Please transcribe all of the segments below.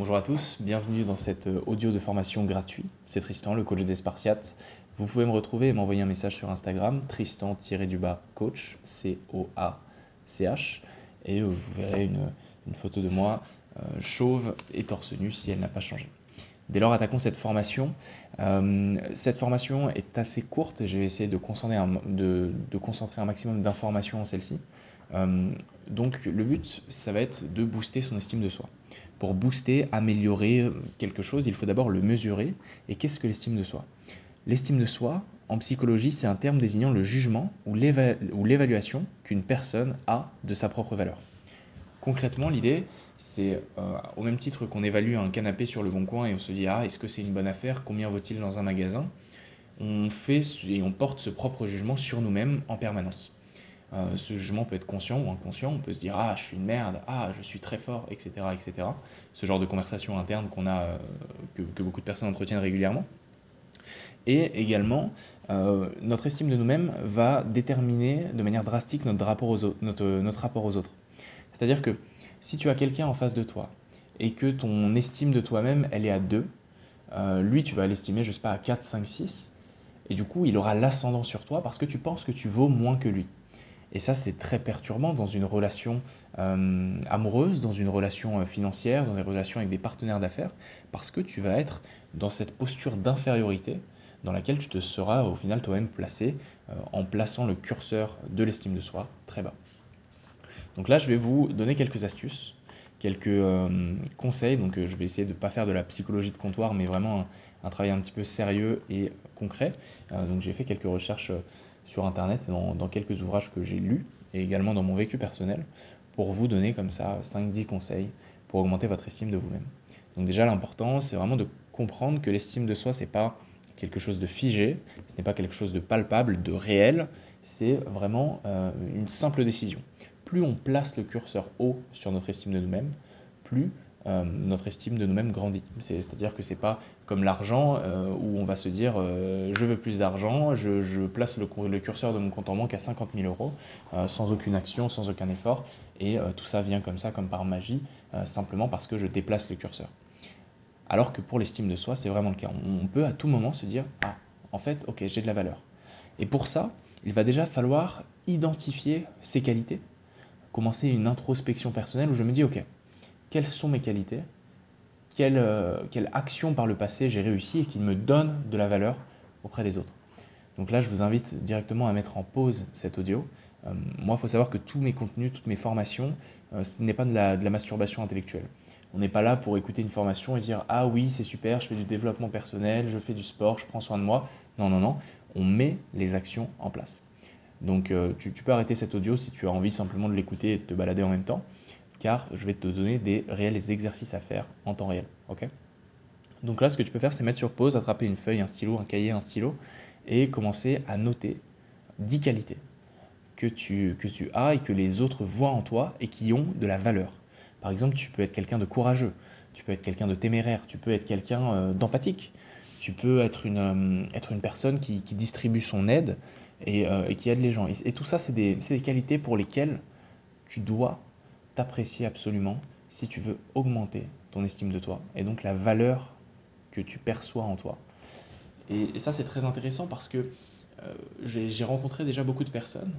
Bonjour à tous, bienvenue dans cette euh, audio de formation gratuit. C'est Tristan, le coach des Spartiates. Vous pouvez me retrouver et m'envoyer un message sur Instagram, Tristan-du-bas coach, C-O-A-C-H. Et euh, vous verrez une, photo de moi euh, chauve et torse nu si elle n'a pas changé. Dès lors, attaquons cette formation. cette formation est assez courte, je vais essayer de concentrer un, de, concentrer un maximum d'informations en celle-ci. donc le but, ça va être de booster son estime de soi. Pour booster, améliorer quelque chose, il faut d'abord le mesurer. Et qu'est-ce que l'estime de soi? L'estime de soi, en psychologie, c'est un terme désignant le jugement ou l'évaluation qu'une personne a de sa propre valeur. Concrètement, l'idée, c'est euh, au même titre qu'on évalue un canapé sur le bon coin et on se dit ah est-ce que c'est une bonne affaire? Combien vaut-il dans un magasin? On fait et on porte ce propre jugement sur nous-mêmes en permanence. Euh, ce jugement peut être conscient ou inconscient. On peut se dire ah je suis une merde, ah je suis très fort, etc., etc. Ce genre de conversation interne qu'on a, euh, que, beaucoup de personnes entretiennent régulièrement. Et également, notre estime de nous-mêmes va déterminer de manière drastique. Notre, rapport aux autres. C'est-à-dire que si tu as quelqu'un en face de toi et que ton estime de toi-même, elle est à 2, lui, tu vas l'estimer, je sais pas, à 4, 5, 6, et du coup, il aura l'ascendant sur toi parce que tu penses que tu vaux moins que lui. Et ça, c'est très perturbant dans une relation euh, amoureuse, dans une relation euh, financière, dans des relations avec des partenaires d'affaires, parce que tu vas être dans cette posture d'infériorité dans laquelle tu te seras au final toi-même placé euh, en plaçant le curseur de l'estime de soi très bas. Donc là, je vais vous donner quelques astuces, quelques conseils. Donc je vais essayer de ne pas faire de la psychologie de comptoir, mais vraiment un, travail un petit peu sérieux et concret. donc j'ai fait quelques recherches sur Internet et dans, quelques ouvrages que j'ai lus et également dans mon vécu personnel pour vous donner comme ça 5-10 conseils pour augmenter votre estime de vous-même. Donc déjà l'important c'est vraiment de comprendre que l'estime de soi c'est pas quelque chose de figé, ce n'est pas quelque chose de palpable, de réel, c'est vraiment euh, une simple décision. Plus on place le curseur haut sur notre estime de nous-mêmes, plus euh, notre estime de nous-mêmes grandit. C'est-à-dire que c'est pas comme l'argent euh, où on va se dire euh, je veux plus d'argent, je, place le, curseur de mon compte en banque à 50 000 euros sans aucune action, sans aucun effort, et tout ça vient comme ça, comme par magie, simplement parce que je déplace le curseur. Alors que pour l'estime de soi, c'est vraiment le cas. On peut à tout moment se dire ah, en fait, ok, j'ai de la valeur. Et pour ça, il va déjà falloir identifier ses qualités, commencer une introspection personnelle où je me dis ok, quelles sont mes qualités, quelle, euh, quelle action par le passé j'ai réussi et qui me donne de la valeur auprès des autres. Donc là, je vous invite directement à mettre en pause cet audio. Euh, moi, il faut savoir que tous mes contenus, toutes mes formations, euh, ce n'est pas de la, de la, masturbation intellectuelle. On n'est pas là pour écouter une formation et dire Ah oui, c'est super, je fais du développement personnel, je fais du sport, je prends soin de moi. Non, non, non. On met les actions en place. Donc tu, tu, peux arrêter cet audio si tu as envie simplement de l'écouter et de te balader en même temps car je vais te donner des réels exercices à faire en temps réel. ok? Donc là, ce que tu peux faire, c'est mettre sur pause, attraper une feuille, un stylo, un cahier, un stylo, et commencer à noter 10 qualités que tu, que tu as et que les autres voient en toi et qui ont de la valeur. Par exemple, tu peux être quelqu'un de courageux, tu peux être quelqu'un de téméraire, tu peux être quelqu'un euh, d'empathique, tu peux être une, euh, être une personne qui, distribue son aide euh, et, qui aide les gens. Et, tout ça, c'est des, des qualités pour lesquelles tu dois t'apprécier absolument si tu veux augmenter ton estime de toi et donc la valeur que tu perçois en toi. Et, ça, c'est très intéressant parce que euh, j'ai rencontré déjà beaucoup de personnes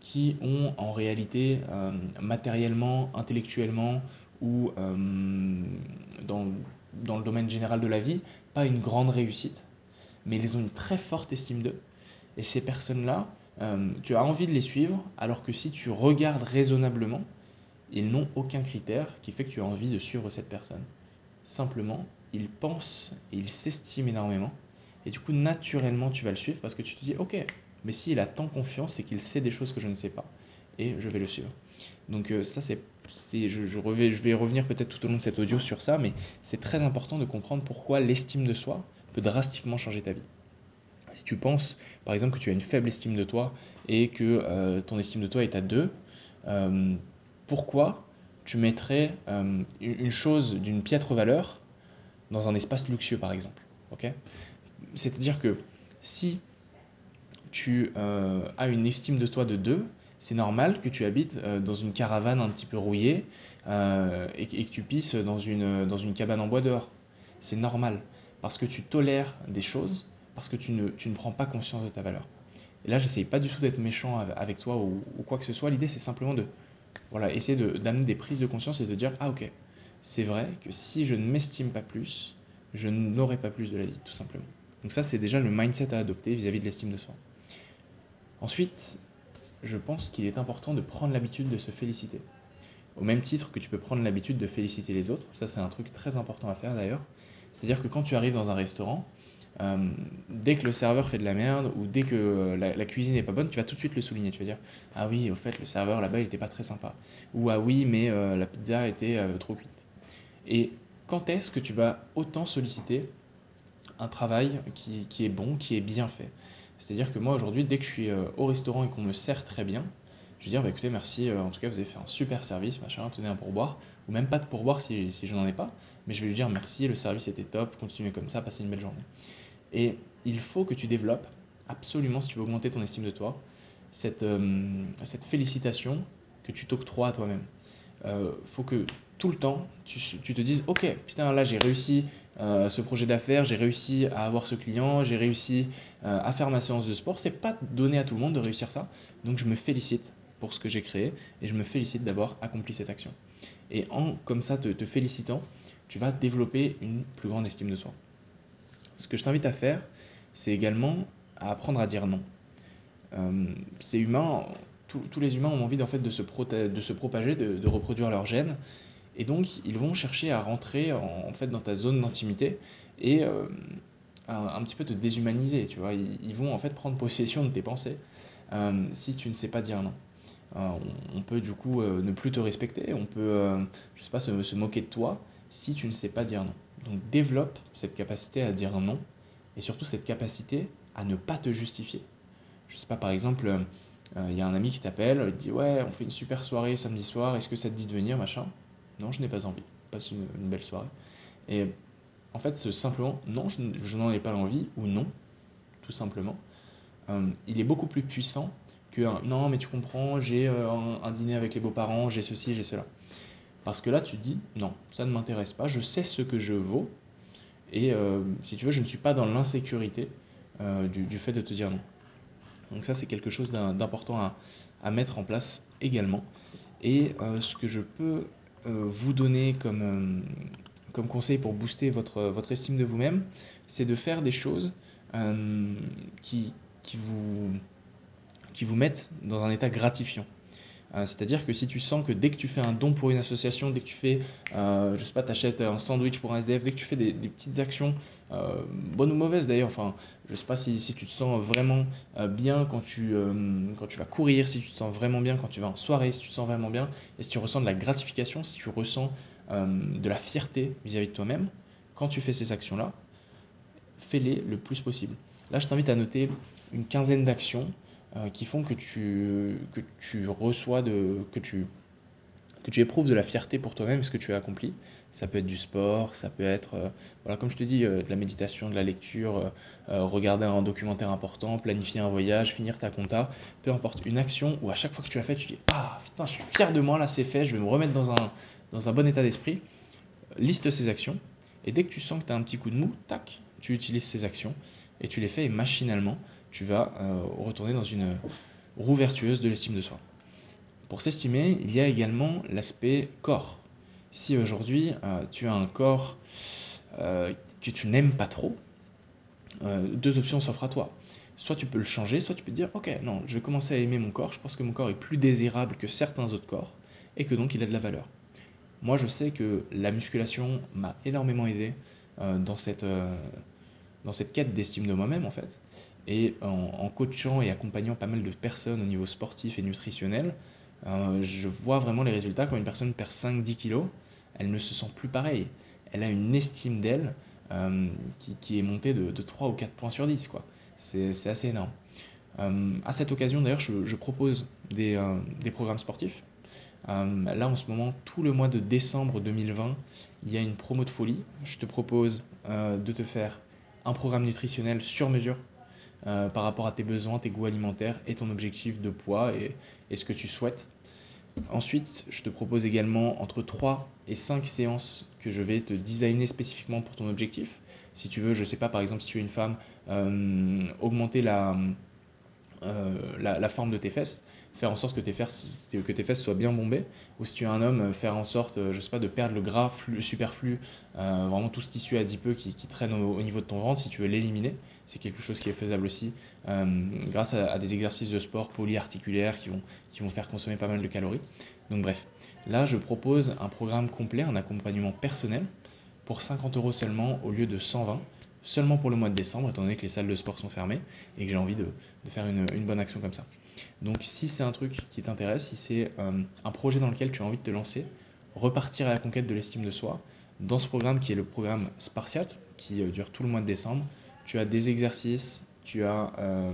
qui ont en réalité euh, matériellement, intellectuellement ou dans, dans, le domaine général de la vie, pas une grande réussite, mais ils ont une très forte estime d'eux. Et ces personnes-là, tu as envie de les suivre, alors que si tu regardes raisonnablement, ils n'ont aucun critère qui fait que tu as envie de suivre cette personne. Simplement, ils pensent et ils s'estiment énormément. Et du coup, naturellement, tu vas le suivre parce que tu te dis, ok, mais s'il a tant confiance, c'est qu'il sait des choses que je ne sais pas. Et je vais le suivre. Donc euh, ça, c'est, je, je, je, vais revenir peut-être tout au long de cet audio sur ça, mais c'est très important de comprendre pourquoi l'estime de soi peut drastiquement changer ta vie. Si tu penses, par exemple, que tu as une faible estime de toi et que euh, ton estime de toi est à 2, pourquoi tu mettrais euh, une chose d'une piètre valeur dans un espace luxueux, par exemple. C'est-à-dire que si tu euh, as une estime de toi de 2, C'est normal que tu habites euh, dans une caravane un petit peu rouillée euh, et, que et que tu pisses dans une, dans une cabane en bois dehors. C'est normal parce que tu tolères des choses, parce que tu ne, tu ne prends pas conscience de ta valeur. Et là, j'essaye pas du tout d'être méchant av- avec toi ou, ou quoi que ce soit. L'idée, c'est simplement de voilà, essayer de- d'amener des prises de conscience et de dire, ah ok, c'est vrai que si je ne m'estime pas plus, je n'aurai pas plus de la vie, tout simplement. Donc ça, c'est déjà le mindset à adopter vis-à-vis de l'estime de soi. Ensuite, je pense qu'il est important de prendre l'habitude de se féliciter. Au même titre que tu peux prendre l'habitude de féliciter les autres, ça c'est un truc très important à faire d'ailleurs. C'est-à-dire que quand tu arrives dans un restaurant, euh, dès que le serveur fait de la merde ou dès que euh, la, cuisine n'est pas bonne, tu vas tout de suite le souligner. Tu vas dire Ah oui, au fait, le serveur là-bas il était pas très sympa. Ou Ah oui, mais euh, la pizza était trop cuite. Et quand est-ce que tu vas autant solliciter un travail qui, qui est bon, qui est bien fait? C'est-à-dire que moi aujourd'hui, dès que je suis au restaurant et qu'on me sert très bien, je vais dire bah, écoutez, merci, en tout cas vous avez fait un super service, machin, tenez un pourboire, ou même pas de pourboire si, si je n'en ai pas, mais je vais lui dire merci, le service était top, continuez comme ça, passez une belle journée. Et il faut que tu développes, absolument si tu veux augmenter ton estime de toi, cette, euh, cette félicitation que tu t'octroies à toi-même euh, faut que tout le temps, tu, tu te dises, ok, putain, là j'ai réussi euh, ce projet d'affaires, j'ai réussi à avoir ce client, j'ai réussi à faire ma séance de sport. C'est pas donné à tout le monde de réussir ça. Donc je me félicite pour ce que j'ai créé et je me félicite d'avoir accompli cette action. Et en comme ça, te, te félicitant, tu vas développer une plus grande estime de soi. Ce que je t'invite à faire, c'est également à apprendre à dire non. Euh, c'est humain, tous les humains ont envie en fait de se, propager, de, reproduire leurs gènes, et donc ils vont chercher à rentrer en, fait dans ta zone d'intimité et euh, un, petit peu te déshumaniser, tu vois. Ils, vont en fait prendre possession de tes pensées euh, si tu ne sais pas dire non. On, peut du coup ne plus te respecter, on peut, euh, sais pas, se moquer de toi si tu ne sais pas dire non. Donc développe cette capacité à dire non et surtout cette capacité à ne pas te justifier. Je sais pas, par exemple, euh, il y a un ami qui t'appelle, il te dit ouais, on fait une super soirée samedi soir, est-ce que ça te dit de venir, machin? Non, je n'ai pas envie. Passe une, belle soirée. Et en fait, c'est simplement non, je, n'en ai pas l'envie ou non, tout simplement. Euh, il est beaucoup plus puissant que un, non, mais tu comprends, j'ai euh, un dîner avec les beaux-parents, j'ai ceci, j'ai cela. Parce que là, tu te dis non, ça ne m'intéresse pas, je sais ce que je vaux et euh, si tu veux, je ne suis pas dans l'insécurité euh, du, fait de te dire non. Donc ça, c'est quelque chose d'im- d'important à, mettre en place également. Et euh, ce que je peux vous donner comme, conseil pour booster votre, estime de vous-même, c'est de faire des choses qui vous mettent dans un état gratifiant. Euh, c'est-à-dire que si tu sens que dès que tu fais un don pour une association, dès que tu fais, euh, je sais pas, t'achètes un sandwich pour un SDF, dès que tu fais des, petites actions, euh, bonnes ou mauvaises d'ailleurs, enfin, je sais pas si, si tu te sens vraiment bien quand tu, quand tu vas courir, si tu te sens vraiment bien quand tu vas en soirée, si tu te sens vraiment bien, et si tu ressens de la gratification, si tu ressens de la fierté vis-à-vis de toi-même, quand tu fais ces actions-là, fais-les le plus possible. Là, je t'invite à noter une quinzaine d'actions euh, qui font que tu, que tu reçois de, que tu, que tu éprouves de la fierté pour toi-même, ce que tu as accompli. Ça peut être du sport, ça peut être, euh, voilà, comme je te dis, euh, de la méditation, de la lecture, regarder un documentaire important, planifier un voyage, finir ta compta, peu importe, une action où à chaque fois que tu as fait, tu dis Ah putain, je suis fier de moi, là c'est fait, je vais me remettre dans un, dans un bon état d'esprit. Liste ces actions, et dès que tu sens que tu as un petit coup de mou, tac, tu utilises ces actions, et tu les fais, machinalement, tu vas euh, retourner dans une roue vertueuse de l'estime de soi. Pour s'estimer, il y a également l'aspect corps. Si aujourd'hui euh, tu as un corps euh, que tu n'aimes pas trop, deux options s'offrent à toi. Soit tu peux le changer, soit tu peux te dire ok, non, je vais commencer à aimer mon corps, je pense que mon corps est plus désirable que certains autres corps, et que donc il a de la valeur. Moi je sais que la musculation m'a énormément aidé dans, cette, dans cette quête d'estime de moi-même en fait. Et en, coachant et accompagnant pas mal de personnes au niveau sportif et nutritionnel, euh, je vois vraiment les résultats. Quand une personne perd 5-10 kilos, elle ne se sent plus pareille. Elle a une estime d'elle euh, qui, qui est montée de, de 3 ou 4 points sur 10. Quoi. C'est, c'est assez énorme. Euh, à cette occasion, d'ailleurs, je, je propose des, euh, des programmes sportifs. Là, en ce moment, tout le mois de décembre 2020, il y a une promo de folie. Je te propose de te faire un programme nutritionnel sur mesure euh, par rapport à tes besoins, tes goûts alimentaires et ton objectif de poids et, ce que tu souhaites. Ensuite, je te propose également entre 3 et 5 séances que je vais te designer spécifiquement pour ton objectif. Si tu veux, je ne sais pas, par exemple, si tu es une femme, euh, augmenter la, euh, la, la, forme de tes fesses, faire en sorte que tes, fesses, que tes fesses soient bien bombées, ou si tu es un homme, faire en sorte, je sais pas, de perdre le gras superflu, vraiment tout ce tissu adipeux qui, qui traîne au, au, niveau de ton ventre, si tu veux l'éliminer, c'est quelque chose qui est faisable aussi, euh, grâce à, des exercices de sport polyarticulaires qui vont, faire consommer pas mal de calories. Donc bref, là je propose un programme complet, un accompagnement personnel, pour 50 euros seulement au lieu de 120 seulement pour le mois de décembre, étant donné que les salles de sport sont fermées et que j'ai envie de, faire une, une, bonne action comme ça. Donc si c'est un truc qui t'intéresse, si c'est euh, un projet dans lequel tu as envie de te lancer, repartir à la conquête de l'estime de soi, dans ce programme qui est le programme Spartiate, qui euh, dure tout le mois de décembre, tu as des exercices, tu as euh,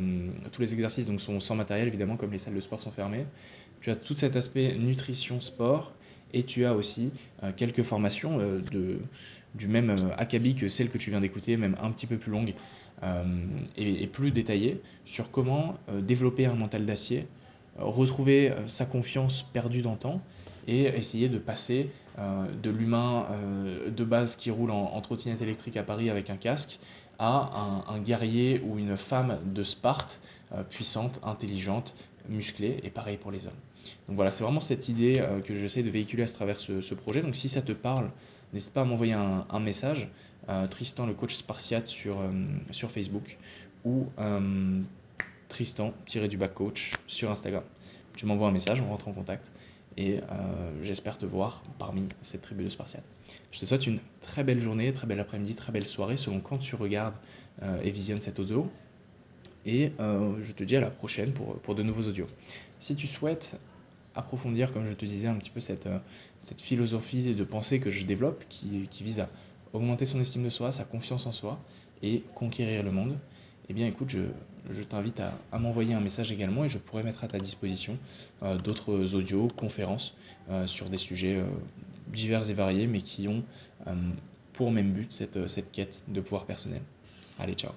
tous les exercices donc sont sans matériel évidemment comme les salles de sport sont fermées. Tu as tout cet aspect nutrition sport et tu as aussi euh, quelques formations euh, de, du même acabit que celle que tu viens d'écouter, même un petit peu plus longue et, et, plus détaillée, sur comment développer un mental d'acier, retrouver sa confiance perdue dans le temps et essayer de passer de l'humain de base qui roule en, en, trottinette électrique à Paris avec un casque à un, guerrier ou une femme de Sparte puissante, intelligente, musclée et pareil pour les hommes. Donc voilà, c'est vraiment cette idée euh, que j'essaie de véhiculer à travers ce, projet. Donc si ça te parle, n'hésite pas à m'envoyer un, message, euh, Tristan le coach spartiate sur, euh, sur Facebook ou euh, Tristan-du coach sur Instagram. Tu m'envoies un message, on rentre en contact et euh, j'espère te voir parmi cette tribu de Spartiates. Je te souhaite une très belle journée, très bel après-midi, très belle soirée selon quand tu regardes euh, et visionnes cette audio. Et euh, je te dis à la prochaine pour, pour de nouveaux audios. Si tu souhaites approfondir, comme je te disais, un petit peu cette, cette philosophie de pensée que je développe qui, qui, vise à augmenter son estime de soi, sa confiance en soi et conquérir le monde, eh bien écoute, je, t'invite à, m'envoyer un message également et je pourrais mettre à ta disposition euh, d'autres audios, conférences euh, sur des sujets euh, divers et variés, mais qui ont pour même but cette, cette quête de pouvoir personnel. Allez, ciao